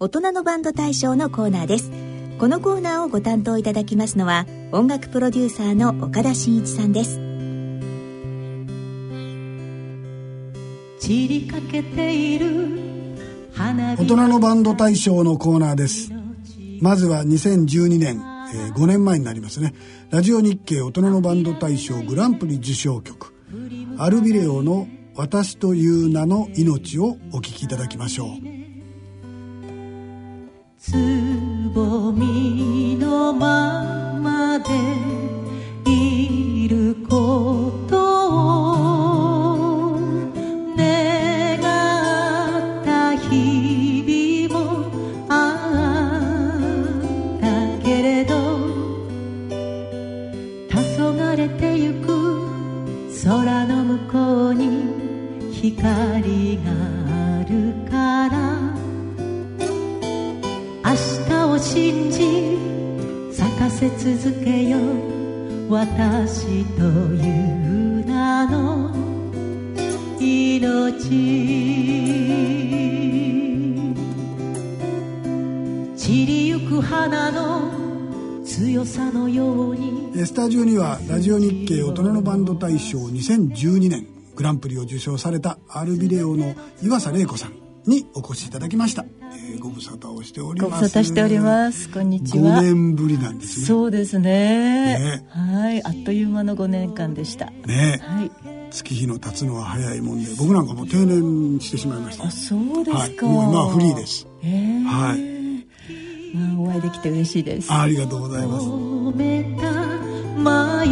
大人のバンド大賞のコーナーです。このコーナーをご担当いただきますのは音楽プロデューサーの岡田真一さんです。散りかけている大人のバンド大賞のコーナーです。まずは2012年、えー、5年前になりますね。ラジオ日経大人のバンド大賞グランプリ受賞曲アルビレオの私という名の命をお聞きいただきましょうつぼみのままでいることを願った日々もあったけれど黄昏れてゆく空の向こうに光があるから。信じ咲かせ続けよう。私という名の命。散りゆく花の強さのように。スタジオにはラジオ日経大人のバンド大賞2012年グランプリを受賞されたアルビレオの岩佐玲子さんにお越しいただきました、無沙汰をしております。ご無沙汰しております。こんにちは。5年ぶりなんですね。そうですね、ね、はい。あっという間の5年間でした。ね。はい。月日の経つのは早いもんで僕なんかもう定年してしまいました。あそうですか、はい、もう今はフリーです。えー、はい。まあ、お会いできて嬉しいです。ありがとうございます。めた迷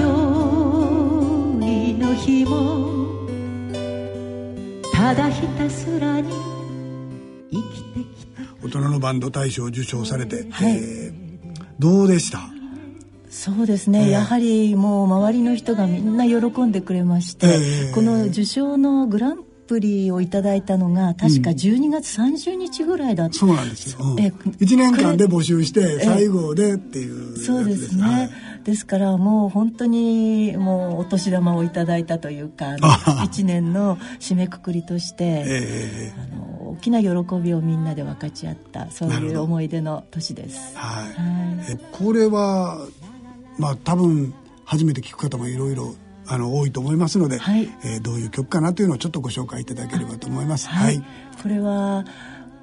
いの日もただひたすらに大人のバンド大賞を受賞されて、はいえー、どうでした？そうですね、えー、やはりもう周りの人がみんな喜んでくれまして、えー、この受賞のグランプリをいただいたのが確か12月30日ぐらいだった、うん、そうなんですよ、うん、え1年間で募集して最後でっていうそうですね、はい、ですからもう本当にもうお年玉をいただいたというか1 年の締めくくりとして、えー、あの大きな喜びをみんなで分かち合ったそういう思い出の年です。はい、はい、えこれはまあ多分初めて聞く方もいろいろあの多いと思いますので、はい、えー、どういう曲かなというのをちょっとご紹介いただければと思います。はい、これは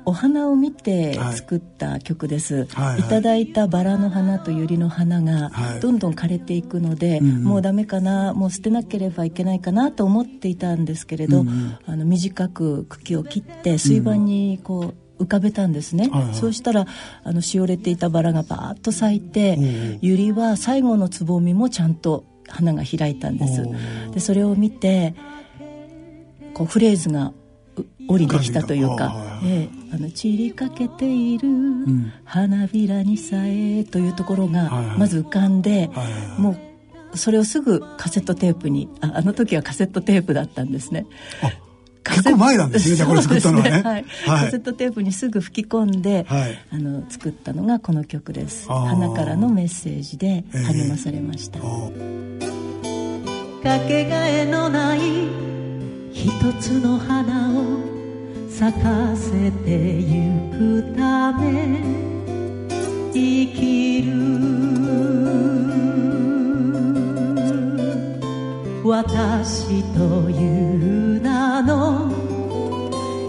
お花を見て作った曲です、はい。はい。はい、いただいたバラの花とユリの花がどんどん枯れていくので、うんうん、もうダメかなもう捨てなければいけないかなと思っていたんですけれど、うんうん、あの短く茎を切って水盤にこう、浮かべたんですね、はいはい、そうしたらあのしおれていたバラがバーッと咲いて、うん、ユリは最後のつぼみもちゃんと花が開いたんです。でそれを見てこうフレーズが降りてきたというか「ええ、あの散りかけている花びらにさえ」というところがまず浮かんで、もうそれをすぐカセットテープにああの時はカセットテープだったんですね。結構前なんですねじゃあこれ作ったのはね、ね。はい、はい、カセットテープにすぐ吹き込んで、はい、あの作ったのがこの曲です。花からのメッセージで励まされました、えー、かけがえのない一つの花を咲かせてゆくため生きる。私という名の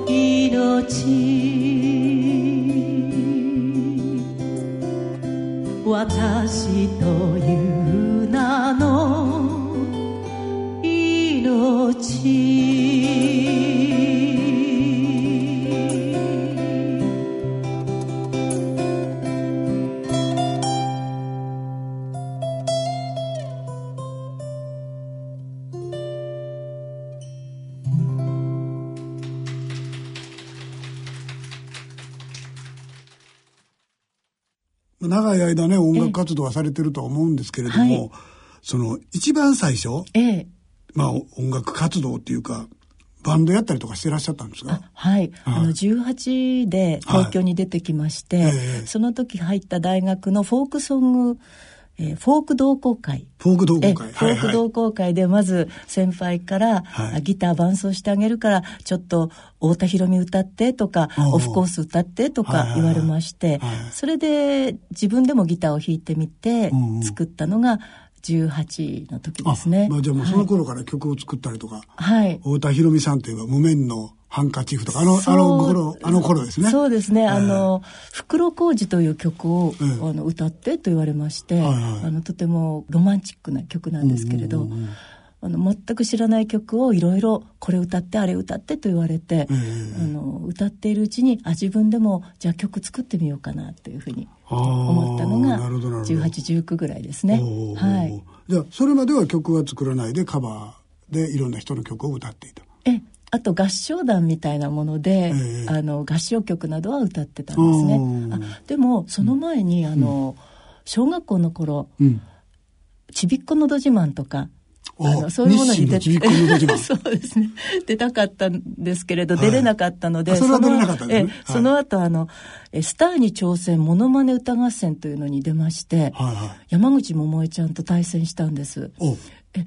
命。私という名の命。い間ね音楽活動はされてるとは思うんですけれども、はい。その一番最初、ええ。まあ、音楽活動っていうかバンドやったりとかしてらっしゃったんですか？はい、はい。あの18で東京に出てきまして、はい。ええ。その時入った大学のフォークソングえー、フォーク同好会。フォーク同好会。フォーク同好会で、まず先輩から、はい、ギター伴奏してあげるから、ちょっと太田裕美歌ってとか、オフコース歌ってとか言われまして、それで自分でもギターを弾いてみて、作ったのが、18の時ですね。まあ、じゃあもうその頃から曲を作ったりとか、はい、太田裕美さんといえば無面のハンカチーフとか、あの、あの頃、あの頃ですね。そうですね。あの、袋小路という曲を、あの歌ってと言われまして、あの、とてもロマンチックな曲なんですけれど、あの全く知らない曲をいろいろこれ歌ってあれ歌ってと言われて、あの歌っているうちにあ自分でもじゃあ曲作ってみようかなというふうに思ったのが1819ぐらいですね。はい、じゃあそれまでは曲は作らないでカバーでいろんな人の曲を歌っていた。えあと合唱団みたいなもので、えー、あの合唱曲などは歌ってたんですね。あでもその前に、あの、小学校の頃、うん、ちびっこのど自慢とかあのそういうものに出て そうですね。出たかったんですけれど、はい、出れなかったのでそれなかったえ、その後あのスターに挑戦ものまね歌合戦というのに出まして、はいはい、山口百恵ちゃんと対戦したんです。え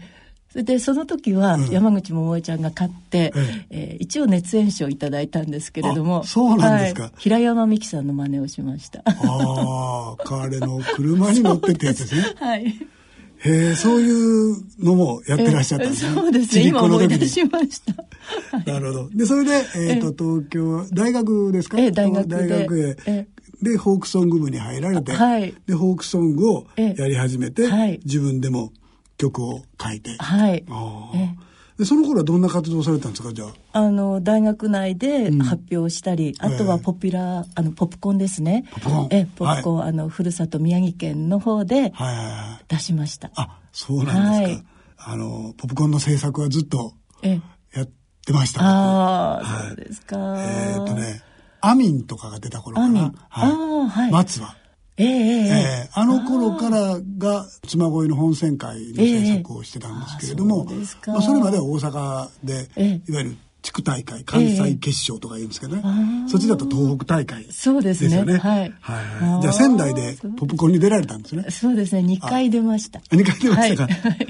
それでその時は山口百恵ちゃんが勝って、うん、えー、一応熱演賞をいただいたんですけれどもそうなんですか、はい、平山美樹さんの真似をしました。ああ彼の車に 乗ってってやつですね。はい。へえ、そういうのもやってらっしゃったんですね。そうですね。今思い出しました。なるほど。で、それで、えっ、ー、と、東京、大学ですか？え大学大学へ。で、フォークソング部に入られて、はい、で、フォークソングをやり始めて、はい、自分でも曲を書いて。はい。でその頃はどんな活動されたんですか？じゃあ。あの大学内で発表したり、うん、あとはポピュラー、あのポップコーンですね。ポップコーン。えポップコーン、はい、あのふるさと宮城県の方で出しました、はいはい。はい、あそうなんですか、はい、あのポップコーンの制作はずっとやってました。ああ、はい、そうですか。えー、っとねアミンとかが出た頃かな、はい、あはい、松はえー、えー、あの頃からが妻恋の本選会の制作をしてたんですけれども、えー、そまあ、それまでは大阪で、えー、いわゆる地区大会関西決勝とか言うんですけどね、えー、そっちだと東北大会ですよね。そうですね。はい。はい、じゃあ仙台でポップコーンに出られたんですね。そうですね。2回出ました。2回出ましたか。はい、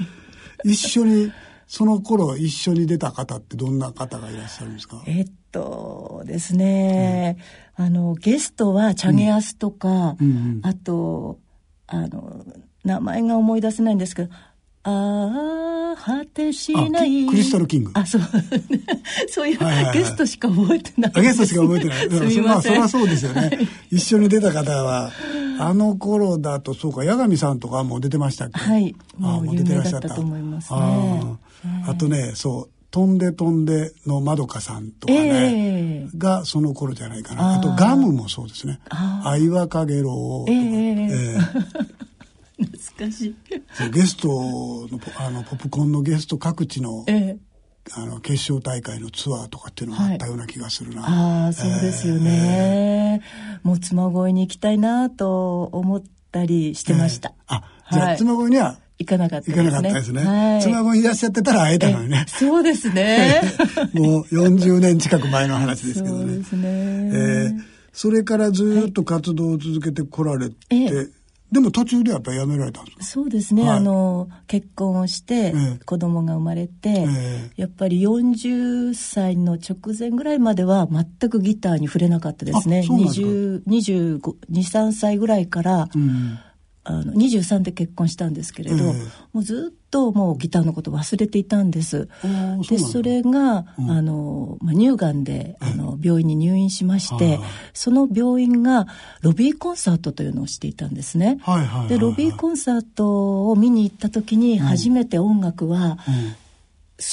一緒にその頃一緒に出た方ってどんな方がいらっしゃるんですか？えっとですね、うん、あのゲストはチャゲアスとか、うんうんうん、あとあの名前が思い出せないんですけどああ、果てしないクリスタルキング。あ、そう。そういう、ゲストしか覚えてない。ゲストしか覚えてない。すみません。そりゃそうですよね。一緒に出た方は、あの頃だと、そうか、八神さんとかも出てましたっけ？はい。もう出てらっしゃったと思いますね。あとね、そう、飛んで飛んでのまどかさんとかね、えー、がその頃じゃないかな。あとガムもそうですね。相葉かげろうとか。えー、えー 懐かしい。ゲストの、あの、ポップコーンのゲスト各地の、ええ、あの、決勝大会のツアーとかっていうのがあったような気がするな。はい、ああ、そうですよね。えー、もう妻恋に行きたいなと思ったりしてました。えー、あ、じゃあ、妻恋には、行かなかったですね。行かなかったですね。はい、妻恋いらっしゃってたら会えたのにね。そうですね。もう40年近く前の話ですけどね。そうですね。えー、それからずっと活動を続けてこられて、はいでも途中でやっぱり辞められたんですか？そうですね、はい、あの結婚をして子供が生まれて、ええ、やっぱり40歳の直前ぐらいまでは全くギターに触れなかったですね23歳ぐらいから、うんあの23で結婚したんですけれど、えー、もうずっともうギターのこと忘れていたんです。でそれが、うん、あの、まあ、乳がんで、あの病院に入院しまして、その病院がロビーコンサートというのをしていたんですね。はいはいはいはい、でロビーコンサートを見に行った時に初めて音楽は、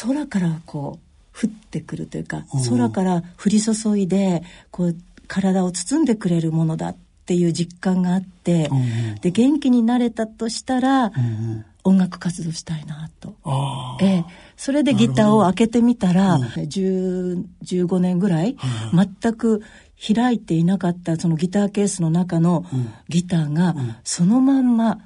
空からこう降ってくるというか、空から降り注いでこう体を包ん。でくれるものだっていう実感があって、うん、で元気になれたとしたら、うん、音楽活動したいなと。ええ、それでギターを開けてみたら、うん、15年ぐらい、全く開いていなかったそのギターケースの中のギターが、そのまんま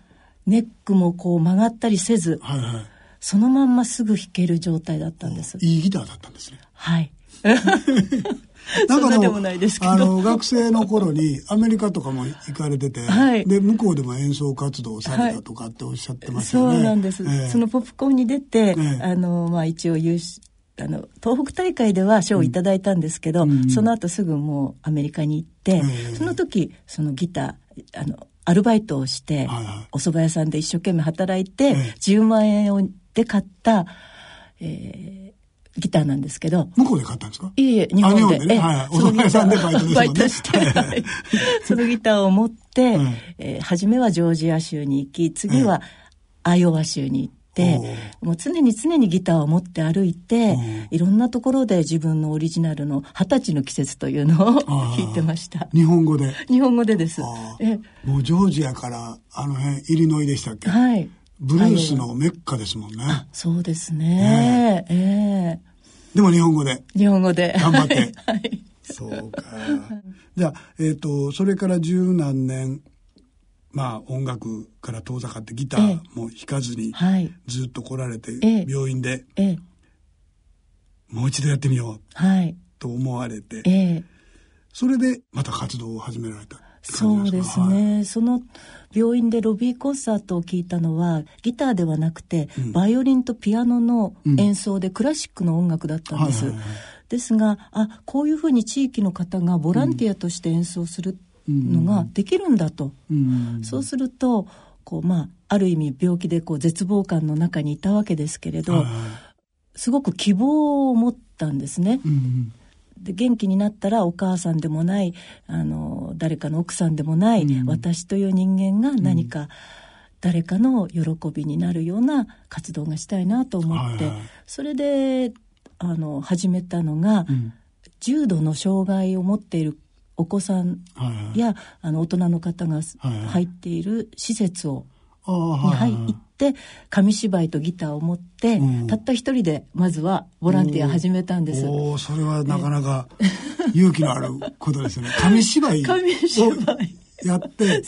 ネックもこう曲がったりせず、はいはい、そのまんますぐ弾ける状態だったんです。いいギターだったんですね。はい。なんかでもないですけど。あの学生の頃にアメリカとかも行かれてて、はい、で向こうでも演奏活動されたとかっておっしゃってましたよね、はい、そうなんです、えー、そのポップコーンに出て、えー、あのまあ一応優秀あの東北大会では賞をいただいたんですけど、うん、その後すぐもうアメリカに行って、うん、その時そのギターあのアルバイトをして、はいはい、お蕎麦屋さんで一生懸命働いて、10万円をで買った、えー、ギターなんですけど。向こうで買ったんですか？いえいえ、日本で。本でね、はいはい。お蕎さんでバイトですね。バイトして、はい、そのギターを持って、はい、えー、初めはジョージア州に行き、次はアイオワ州に行って、もう常に常にギターを持って歩いて、いろんなところで自分のオリジナルの二十歳の季節というのを 弾いてました。日本語で日本語でです。えもうジョージアからあの辺、イリノイでしたっけ？はい。ブルースのメッカですもんね。そうですね。えええー、でも日本語で。日本語で。頑張って。はい。そうか。じゃあ、えっ、ー、と、それから十何年、まあ音楽から遠ざかってギターも弾かずに、ずっと来られて、病院で、もう一度やってみよう、と思われて、それでまた活動を始められた。そうですね、はい、その病院でロビーコンサートを聞いたのはギターではなくて、うん、バイオリンとピアノの演奏でクラシックの音楽だったんです。ですがあこういうふうに地域の方がボランティアとして演奏するのができるんだと、うん、そうするとこう、まあ、ある意味病気でこう絶望感の中にいたわけですけれど、すごく希望を持ったんですね。うんで元気になったらお母さんでもないあの誰かの奥さんでもない、うん、私という人間が何か、誰かの喜びになるような活動がしたいなと思って、はいはい、それであの始めたのが、うん、重度の障害を持っているお子さんや、はいはい、あの大人の方が入っている施設を、に入って、紙芝居とギターを持って、うん、たった一人でまずはボランティア始めたんです。おおそれはなかなか勇気のあることですね。紙芝居紙芝居。やって、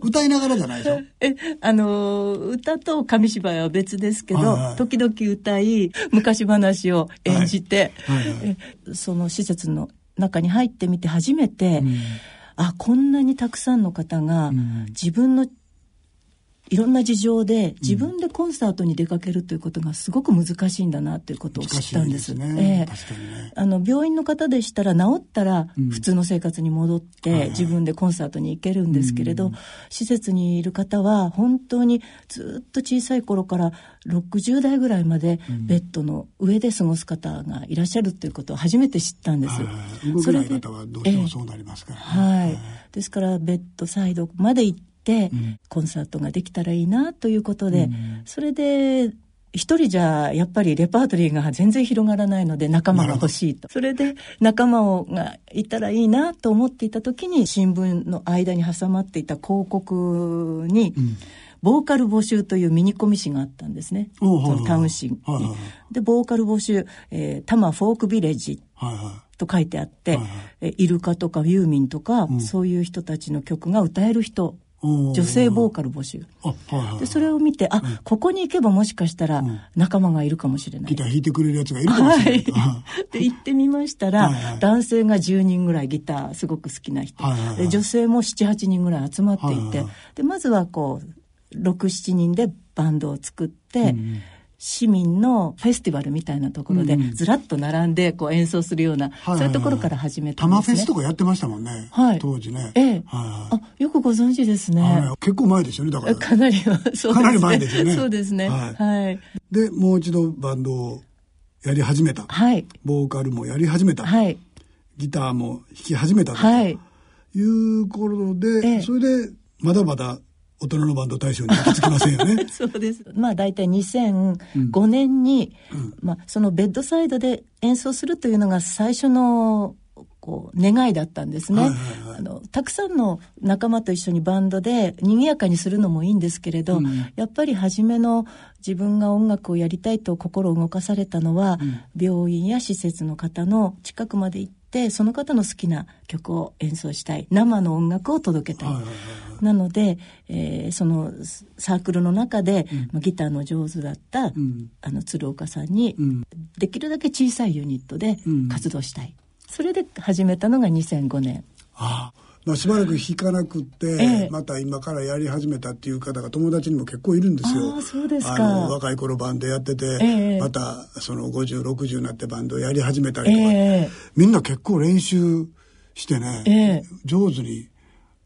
歌いながらじゃないでしょ？え、あの、歌と紙芝居は別ですけど、はいはい、時々歌い、昔話を演じて、はい。はいはい、その施設の中に入ってみて初めて、うん、あ、こんなにたくさんの方が自分のいろんな事情で自分でコンサートに出かけるということがすごく難しいんだなということを知ったんです。ですね、えー、あの病院の方でしたら治ったら普通の生活に戻って自分でコンサートに行けるんですけれど、施設にいる方は本当にずっと小さい頃から60代ぐらいまでベッドの上で過ごす方がいらっしゃるということを初めて知ったんです。それで、はどうしてもそうなりますから、ね、はい。ですからベッドサイドまで行って、コンサートができたらいいなということで、うん、それで一人じゃやっぱりレパートリーが全然広がらないので仲間が欲しいと。それで仲間をがいたらいいなと思っていた時に新聞の間に挟まっていた広告に、うん。ボーカル募集というミニコミ誌があったんですね。そのタウン誌に。で、ボーカル募集、えー、多摩フォークビレッジと書いてあって、はいはい、えイルカとかユーミンとか、うん、そういう人たちの曲が歌える人女性ボーカル募集、はいはい、でそれを見てあ、うん、ここに行けばもしかしたら仲間がいるかもしれない、ギター弾いてくれるやつがいるかもしれない、はい、で行ってみましたら、はいはい、男性が10人ぐらいギターすごく好きな人、はいはい、で女性も78人ぐらい集まっていて、はいはいはい、でまずはこう67人でバンドを作って、うん市民のフェスティバルみたいなところでずらっと並んでこう演奏するような、そういうところから始めたんですね。フェスとかやってましたもんね。はい。当時ね。ええ。あ、よくご存知ですね。結構前ですよね、だから。かなりは、そう。かなり前ですよね。そうですね。はい。で、もう一度バンドをやり始めた。はい。ボーカルもやり始めた。はい。ギターも弾き始めたと。はい。いうことで、それで、まだまだ大人のバンド大賞に行き着きませんよね。そうです。まあ大体2005年に、うん、まあそのベッドサイドで演奏するというのが最初のこう願いだったんですね、はいはいはい、あのたくさんの仲間と一緒にバンドで賑やかにするのもいいんですけれど、うん、やっぱり初めの自分が音楽をやりたいと心を動かされたのは、うん、病院や施設の方の近くまで行ってってその方の好きな曲を演奏したい。生の音楽を届けたい、なので、えー、そのサークルの中で、うん、ギターの上手だった、うん、あの鶴岡さんに、うん、できるだけ小さいユニットで活動したい、それで始めたのが2005年。ああまあ、しばらく弾かなくって、ええ、また今からやり始めたっていう方が友達にも結構いるんですよ。あそうですか。若い頃バンドやってて、え、またその5060になってバンドやり始めたりとか、みんな結構練習してね、上手に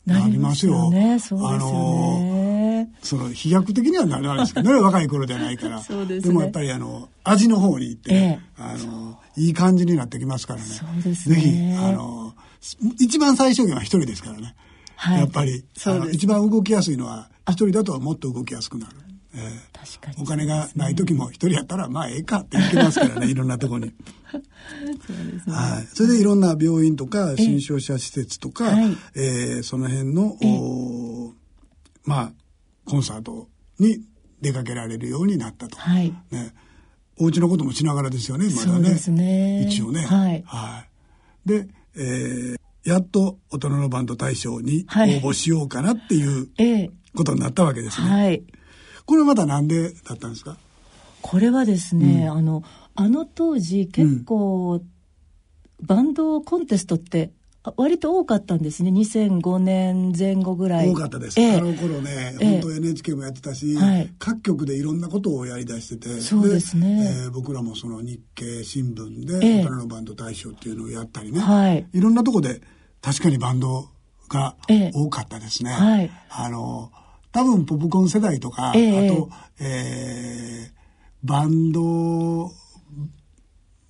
なりますよ。ね、そうですよね。その飛躍的にはならないですけどね 若い頃じゃないから。です、ね、でもやっぱりあの味の方に行って、ね、あのいい感じになってきますからね。ね。ぜひあの一番最小限は一人ですからね。はい、やっぱり、一番動きやすいのは、一人だともっと動きやすくなる。えー、確かに、お金がない時も一人やったらまあええかって言ってますからね いろんなとこに。そうですね、はい、それでいろんな病院とか新商者施設とか、えー、えー、その辺の、おまあコンサートに出かけられるようになったと、はい。ね、お家のこともしながらですよねまだね。ね。一応ね。はい、はい、でえー、やっと大人のバンド大賞に応募しようかなっていうことになったわけですね。はい、これはまたなんでだったんですか？これはですね、うん、あのあの当時結構、うん、バンドコンテストって割と多かったんですね。2005年前後ぐらい。多かったです、えあの頃ね、え本当 NHK もやってたし、はい、各局でいろんなことをやりだしててそうですね。えー、僕らもその日経新聞で大人のバンド大賞っていうのをやったりね、はい、いろんなとこで確かにバンドが多かったですね、はい、あの多分ポップコーン世代とか、あと、えー、バンド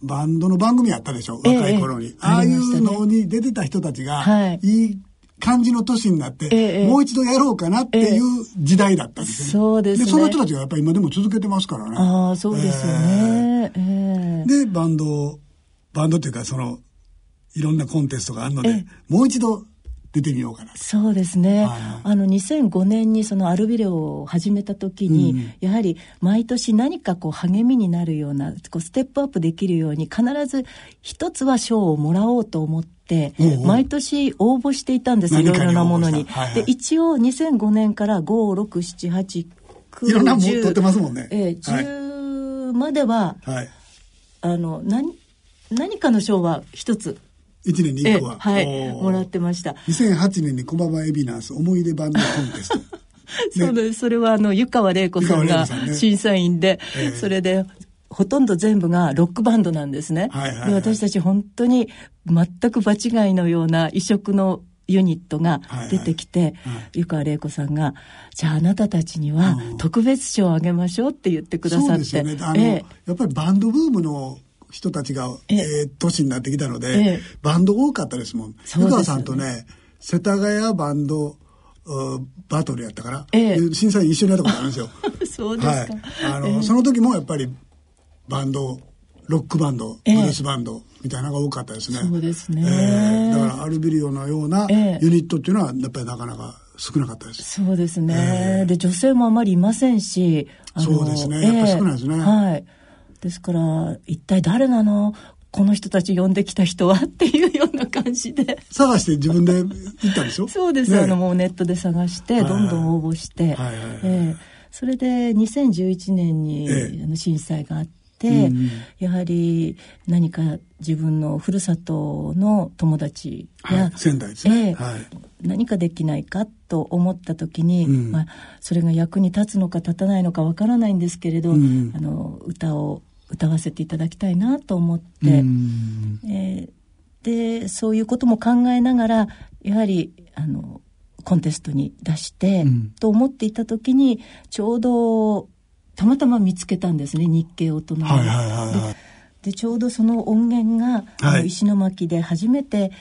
バンドの番組あったでしょ？若い頃に、ええ、ああいうのに出てた人たちが、はい、いい感じの年になって、え、もう一度やろうかなっていう時代だったんですよね。そうですね。で、その人たちがやっぱり今でも続けてますからね。ああ、そうですよね。えー、で、バンド、バンドっていうか、その、いろんなコンテストがあるので、もう一度出てみようかなそうですね、はい、あの2005年にそのアルビレを始めた時に、うん、やはり毎年何かこう励みになるようなこうステップアップできるように必ず一つは賞をもらおうと思って、毎年応募していたんですいろいろなものに。はいはい、で一応2005年から56789いろんなもん取ってますもんね。えー、10までは、はい、あの何何かの賞は一つ1年に1個は。はい、もらってました。2008年に駒場エビナース思い出バンドコンテスト。そうです。それはあの、湯川玲子さんが審査員で、ねそれで、ほとんど全部がロックバンドなんですね。はいはいはい、で私たち本当に全く場違いのような異色のユニットが出てきて、はいはいはい、湯川玲子さんが、じゃああなたたちには特別賞をあげましょうって言ってくださって。そうですよね。あの、えやっぱりバンドブームの人たちが、ええー、年になってきたので、えバンド多かったですもん。湯川、さんとね、世田谷バンドバトルやったから、ええ、審査員一緒にやったことあるんですよ。そうですか。はい、あの、え、その時もやっぱりバンド、ロックバンド、ブルースバンドみたいなのが多かったですね。そうですね。えー、だからアルビリオのようなユニットっていうのはやっぱりなかなか少なかったです。そうですね。で、女性もあまりいませんし、そうですね。やっぱ少ないですね。はい。ですから一体誰なの？この人たち呼んできた人は？っていうような感じで。探して自分で行ったんでしょ？そうです、ね、あのもうネットで探してどんどん応募して、はいはいえー、それで2011年に、あの震災があって、うん、やはり何か自分のふるさとの友達や、はい、仙台ですね、えー、はい、何かできないかと思った時に、うん、まあ、それが役に立つのか立たないのかわからないんですけれど、うん、あの歌を歌わせていただきたいなと思って、えー、でそういうことも考えながらやはりあのコンテストに出して、うん、と思っていた時にちょうどたまたま見つけたんですね日経大人の。はいはいはいはい。でちょうどその音源が、はい、石巻で初めて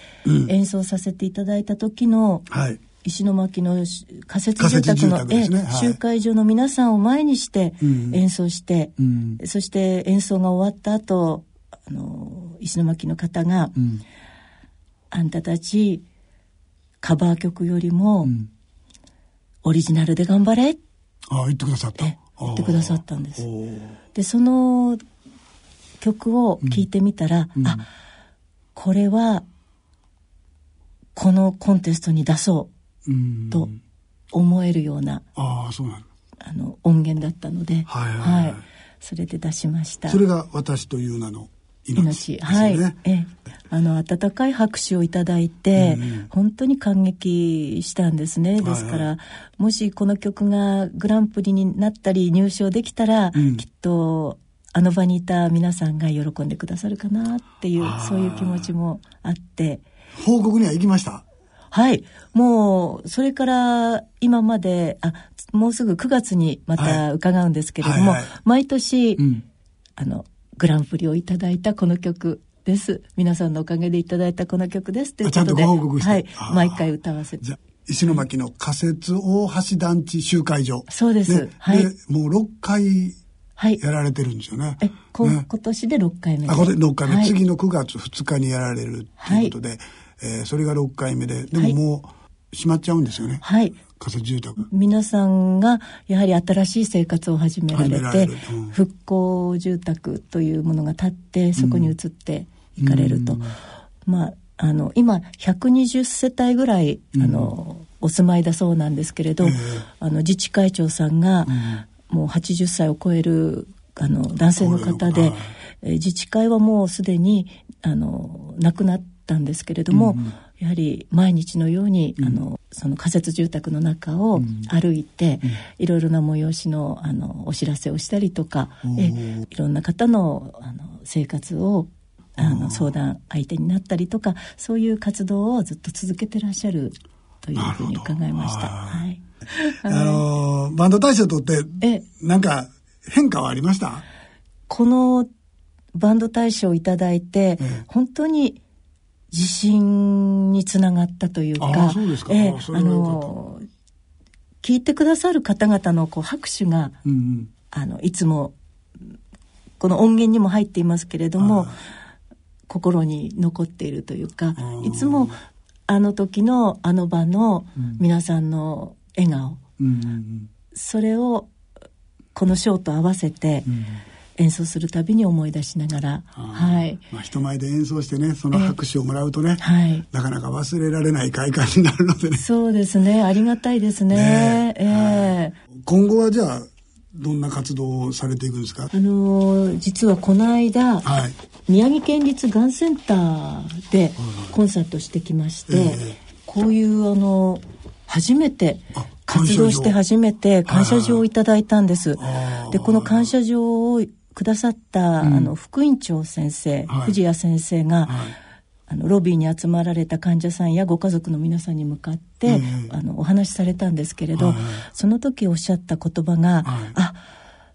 演奏させていただいた時の、はい、石巻の仮設住宅の、ね、集会所の皆さんを前にして演奏して、うん、そして演奏が終わった後あの石巻の方が、うん、あんたたちカバー曲よりも、オリジナルで頑張れ。あ言ってくださった？言ってくださったんです。でその曲を聴いてみたら、うん、あこれはこのコンテストに出そうと思えるような、ああそうなんあの音源だったので、はいはいはい。それで出しました。それが私という名の命ですよはい、ね。ええ、あの温かい拍手をいただいて、うん本当に感激したんですね。ですから、はいもしこの曲がグランプリになったり入賞できたら、うん。きっとあの場にいた皆さんが喜んでくださるかなっていうそういう気持ちもあって。報告には行きました？はい。もうそれから今まであもうすぐ9月にまた伺うんですけれども、はいはい。毎年、うん。あのグランプリをいただいたこの曲です。皆さんのおかげでいただいたこの曲ですということであちゃんとご報告して。はい。毎回歌わせて。石巻の仮設大橋団地集会所。そうです。ね、はい。で、もう6回はい。やられてるんですよね。えこ、ね。今年で6回目あ、これ6回目、はい。次の9月2日にやられるということで、えーそれが6回目で、でももう閉まっちゃうんですよね。はい。仮設住宅。皆さんがやはり新しい生活を始められてれるうん復興住宅というものが建ってそこに移っていかれると、まああの今120世帯ぐらい、あのお住まいだそうなんですけれど、ええ。あの自治会長さんが、もう80歳を超えるあの男性の方で、はい。えー自治会はもうすでにあの亡くなったんですけれども、やはり毎日のように、あのその仮設住宅の中を歩いて、いろいろな催しのあのお知らせをしたりとか、えいろんな方のあの生活をあの相談相手になったりとかそういう活動をずっと続けてらっしゃるというふうに伺いました。ははい。あのーバンド大賞とってえ、なんか変化はありました？このバンド大賞をいただいて、ええ。本当に自信につながったというあかあそうですか。ええあの聞いてくださる方々のこう拍手がうんうん。あのいつもこの音源にも入っていますけれども心に残っているというかあいつもあの時のあの場の皆さんの笑顔、うんうん。それをこのショーと合わせてうん。演奏するたびに思い出しながら、はい、まあ人前で演奏してね、その拍手をもらうとね、はい、なかなか忘れられない快感になるのでね。そうですね、ありがたいですね。ねえ。ええ。今後はじゃあ、どんな活動をされていくんですか？あのー実はこの間、はい。宮城県立がんセンターでコンサートしてきまして、ええ。こういうあの初めてあ活動して初めて感謝状をいただいたんです。でこの感謝状をくださった、あの副院長先生、はい。藤谷先生が、はい。あのロビーに集まられた患者さんやご家族の皆さんに向かって、ええあのお話しされたんですけれど、はい。その時おっしゃった言葉が、はい。あ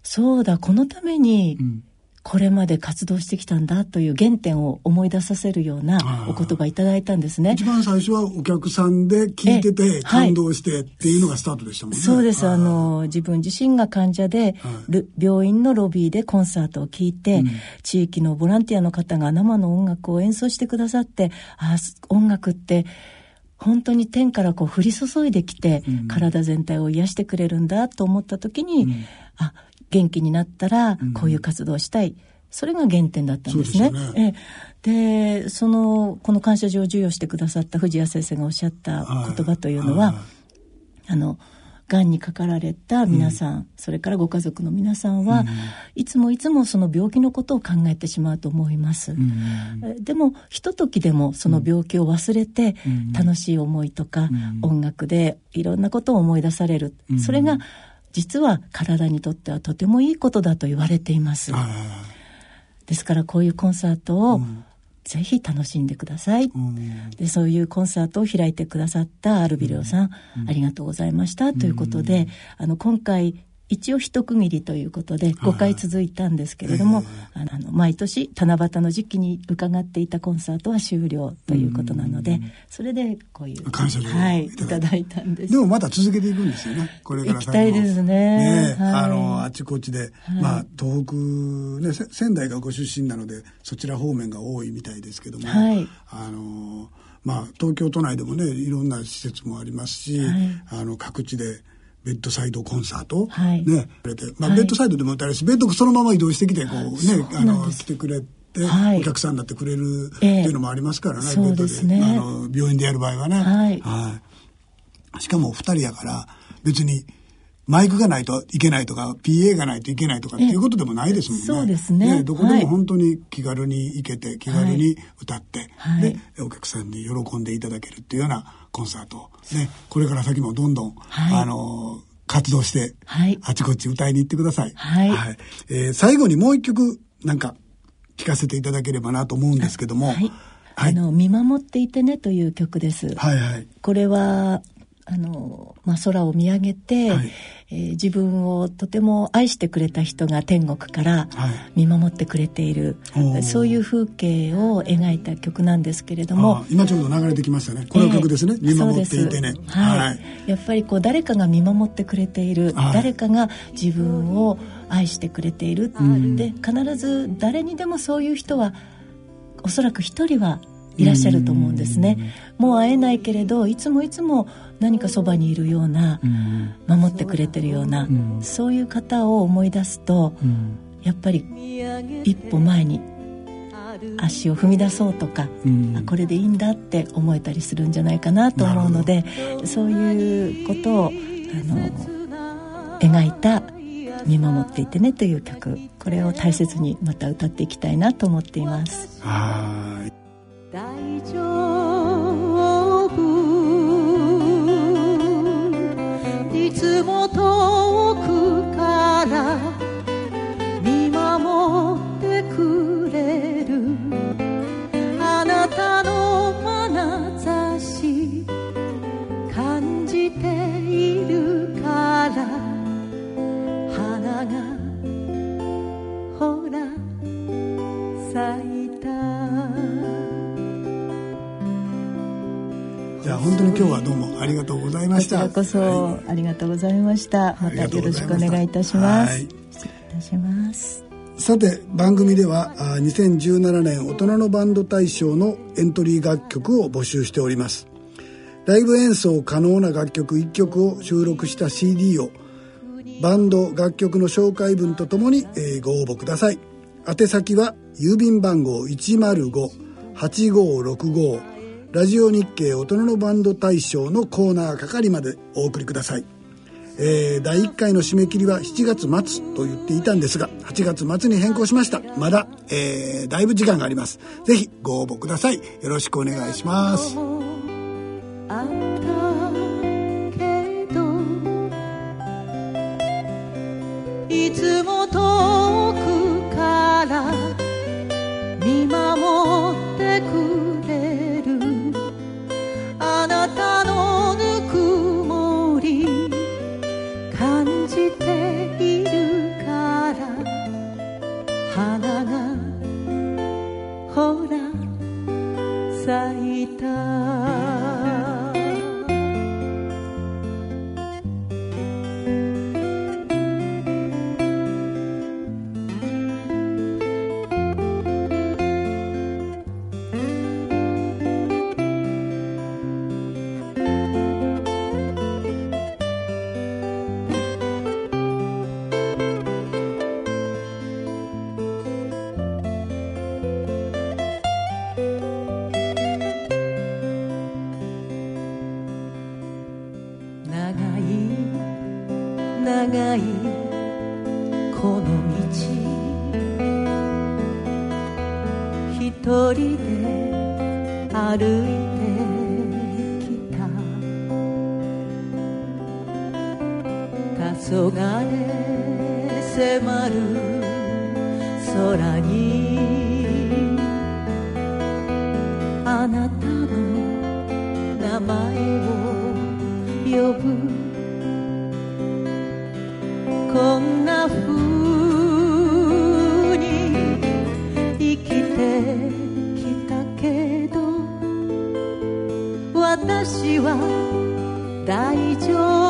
そうだこのためにうんこれまで活動してきたんだという原点を思い出させるようなああ。お言葉いただいたんですね。一。番最初はお客さんで聞いてえて感動してっていうのがスタートでしたもんね。そうです。あーの、自分自身が患者で、る病院のロビーでコンサートを聞いて、地域のボランティアの方が生の音楽を演奏してくださって、あ音楽って、本当に天からこう降り注いできて、体全体を癒してくれるんだと思った時に、あ、元気になったら、こういう活動をしたい。それが原点だったんですね。そうでね。ええ。で、その、この感謝状を授与してくださった藤谷先生がおっしゃった言葉というのは、はい。あの、がんにかかられた皆さん、それからご家族の皆さんは、いつもいつもその病気のことを考えてしまうと思います。えでも、ひとときでもその病気を忘れて、楽しい思いとか、音楽でいろんなことを思い出される。それが、実は体にとってはとてもいいことだと言われています。あですから、こういうコンサートを、ぜひ楽しんでください。ーうん。でそういうコンサートを開いてくださったアルビレオさん、ありがとうございました。ということで、あの今回一応一区切りということで5回続いたんですけれども、あのあの毎年七夕の時期に伺っていたコンサートは終了ということなので、それでこういう感謝状をはいいただいたんです。でもまた続けていくんですよね。これから行きたいですね。ねえはい。あの、あちこちで、まあ、東北、ね、せ仙台がご出身なので、そちら方面が多いみたいですけども、はい。あの、まあ、東京都内でもね、いろんな施設もありますし、はい。あの、各地で、ベッドサイドコンサート、はい。ね、まあ、はい。ベッドサイドでも歌えるし、ベッドそのまま移動してきて、こうね、あの、来てくれってお客さんになってくれるっていうのもありますからね、えー、そうですね。あの病院でやる場合はね、はい、はい、しかも2人やから別にマイクがないといけないとか、PA がないといけないとかっていうことでもないですもんね。そうですね。ねどこでも本当に気軽に行けて、気軽に歌って、はい、で、お客さんに喜んでいただけるっていうようなコンサートね、これから先もどんどん、はい、あの、活動して、はい、あちこち歌いに行ってください。はい。はい、えー、最後にもう一曲、なんか、聴かせていただければなと思うんですけども、はい。はい、あの、見守っていてねという曲です。はいはい。これは、あの、まあ、空を見上げて、はい、えー、自分をとても愛してくれた人が天国から見守ってくれている、はい、そういう風景を描いた曲なんですけれども今ちょうど流れてきましたね。この曲ですね、えー、見守っていてね、はい、はい、やっぱりこう誰かが見守ってくれている、誰かが自分を愛してくれている、で必ず誰にでもそういう人はおそらく一人はいらっしゃると思うんですね。もう会えないけれどいつもいつも何かそばにいるような、守ってくれてるような、そういう方を思い出すと、やっぱり一歩前に足を踏み出そうとか、あこれでいいんだって思えたりするんじゃないかなと思うのでそういうことをあの描いた「見守っていてね」という曲。これを大切にまた歌っていきたいなと思っています。はい大丈夫。いつも遠くから見守ってくれる。あなたの眼差し感じているから。花がほらさいてじゃあ本当に今日はどうもありがとうございました。こちらこそ、ありがとうございました。またよろしくお願いいたします、失礼いたします。さて番組では2017年大人のバンド大賞のエントリー楽曲を募集しております。ライブ演奏可能な楽曲1曲を収録した CD をバンド楽曲の紹介文とともに、えー、ご応募ください。宛先は郵便番号105-8565ラジオ日経大人のバンド大賞のコーナー係までお送りください、えー、第1回の締め切りは7月末と言っていたんですが8月末に変更しました。まだ、えー、だいぶ時間があります。ぜひご応募ください。よろしくお願いします。いつも長いこの道。一人で歩いてきた。黄昏迫る大丈夫。